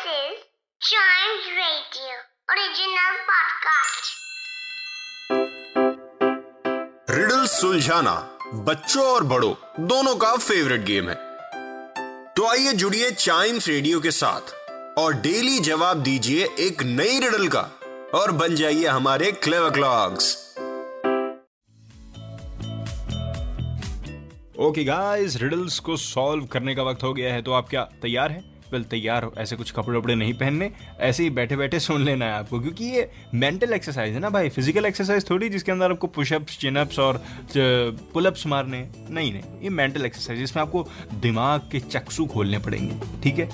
This is Chimes Radio original podcast. Riddle सुलझाना बच्चों और बड़ों दोनों का फेवरेट गेम है। तो आइए जुड़िए चाइम्स रेडियो के साथ और डेली जवाब दीजिए एक नई रिडल का और बन जाइए हमारे clever clocks okay guys riddles को सॉल्व करने का वक्त हो गया है तो आप क्या तैयार हैं? वेल तैयार हो, ऐसे कुछ कपड़े वपड़े नहीं पहनने, ऐसे ही बैठे बैठे सुन लेना है आपको, क्योंकि ये मेंटल एक्सरसाइज है ना भाई फ़िज़िकल एक्सरसाइज थोड़ी जिसके अंदर आपको पुशअप्स चिनअप्स और पुलअप्स मारने, नहीं नहीं, ये मेंटल एक्सरसाइज इसमें आपको दिमाग के चक्सू खोलने पड़ेंगे, ठीक है?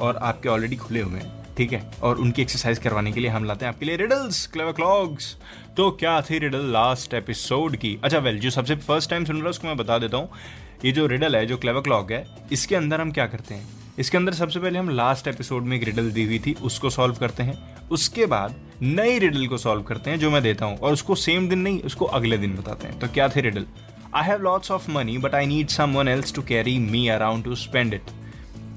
और आपके ऑलरेडी खुले हुए हैं, ठीक है? और उनकी एक्सरसाइज करवाने के लिए हम लाते हैं आपके लिए रिडल्स क्लेवर क्लॉग्स तो क्या थी रिडल लास्ट एपिसोड की? अच्छा वेल जो सबसे फ़र्स्ट टाइम सुन रहा है, उसको मैं बता देता हूँ। ये जो रिडल है, जो क्लेवर क्लॉग है, इसके अंदर हम क्या करते हैं? इसके अंदर सबसे पहले हम लास्ट एपिसोड में एक रिडल दी हुई थी, उसको सॉल्व करते हैं। उसके बाद नई रिडल को सॉल्व करते हैं, जो मैं देता हूँ, और उसको सेम दिन नहीं, उसको अगले दिन बताते हैं। तो क्या थे riddle I have lots of money but I need someone else to carry me around to spend it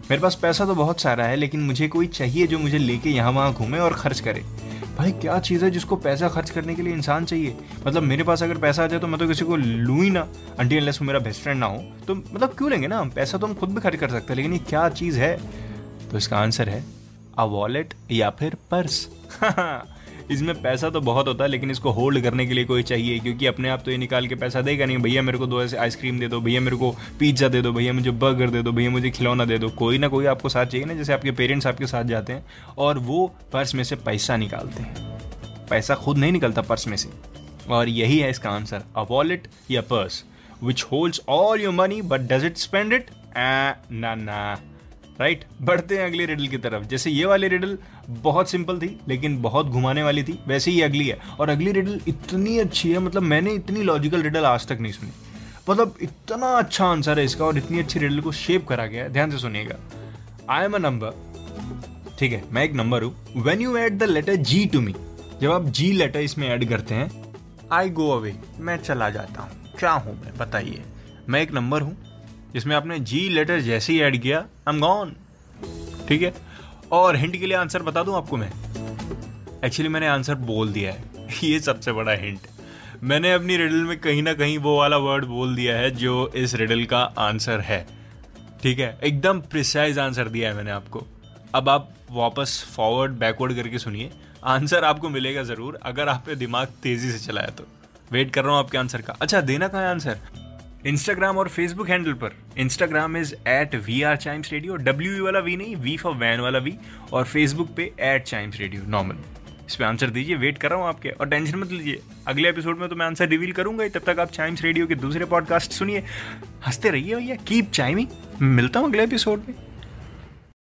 मेरे पास पैसा तो बहुत सारा है, लेकिन मुझे कोई चाहिए जो मुझे लेके यहाँ वहाँ घूमे और खर्च करे। भाई, क्या चीज़ है जिसको पैसा खर्च करने के लिए इंसान चाहिए? मतलब मेरे पास अगर पैसा आ जाए तो मैं तो किसी को लूँ ही ना। अंटी अनलेस मेरा बेस्ट फ्रेंड ना हो। तो मतलब क्यों लेंगे ना पैसा तो हम खुद भी खर्च कर सकते हैं, लेकिन ये क्या चीज़ है? तो इसका आंसर है अ वॉलेट या फिर पर्स इसमें पैसा तो बहुत होता है, लेकिन इसको होल्ड करने के लिए कोई चाहिए, क्योंकि अपने आप तो ये निकाल के पैसा देगा नहीं। भैया, मेरे को दो ऐसे आइसक्रीम दे दो, भैया, मेरे को पिज़्ज़ा दे दो, भैया, मुझे बर्गर दे दो, भैया, मुझे खिलौना दे दो। कोई ना कोई आपको साथ चाहिए ना, जैसे आपके पेरेंट्स आपके साथ जाते हैं, और वो पर्स में से पैसा निकालते हैं। पैसा खुद नहीं निकलता पर्स में से। और यही है इसका आंसर अ वॉलेट या purse which holds all your money but does it spend it ना ना। राइट बढ़ते हैं अगली रिडल की तरफ़। जैसे ये वाली रिडल बहुत सिंपल थी, लेकिन बहुत घुमाने वाली थी, वैसे ही अगली है। और अगली रिडल इतनी अच्छी है मतलब मैंने इतनी लॉजिकल रिडल आज तक नहीं सुनी। मतलब इतना अच्छा आंसर है इसका और इतनी अच्छी रिडल को शेप करा गया है। ध्यान से सुनिएगा। आई एम अ नंबर ठीक है, मैं एक नंबर हूँ। When you add the letter G to me जब आप जी लेटर इसमें ऐड करते हैं आई गो अवे मैं चला जाता हूँ। क्या हूँ मैं? बताइए। मैं एक नंबर हूँ। जिसमें आपने जी लेटर जैसे ही ऐड किया आई एम गॉन ठीक है? और हिंट के लिए आंसर बता दूँ आपको मैं? एक्चुअली मैंने आंसर बोल दिया है। ये सबसे बड़ा हिंट मैंने अपनी रिडल में कहीं ना कहीं वो वाला वर्ड बोल दिया है जो इस रिडल का आंसर है। ठीक है? एकदम प्रिसाइज आंसर दिया है मैंने आपको। अब आप वापस फॉरवर्ड बैकवर्ड करके सुनिए। आंसर आपको मिलेगा ज़रूर, अगर आप पे दिमाग तेज़ी से चलाया तो। वेट कर रहा हूँ आपके आंसर का। अच्छा देना कहा है आंसर इंस्टाग्राम और फेसबुक हैंडल पर। Instagram is at we are Chimes Radio W वाला वी नहीं वी फॉर वैन वाला वी और फेसबुक पे एट चाइम्स रेडियो नॉर्मल इस पर आंसर दीजिए वेट कर रहा हूँ आपके, और टेंशन मत लीजिए। अगले एपिसोड में तो मैं आंसर रिवील करूँगा ही, तब तक आप चाइम्स रेडियो के दूसरे पॉडकास्ट सुनिए। हँसते रहिए भैया कीप चाइमिंग मिलता हूँ अगले एपिसोड में।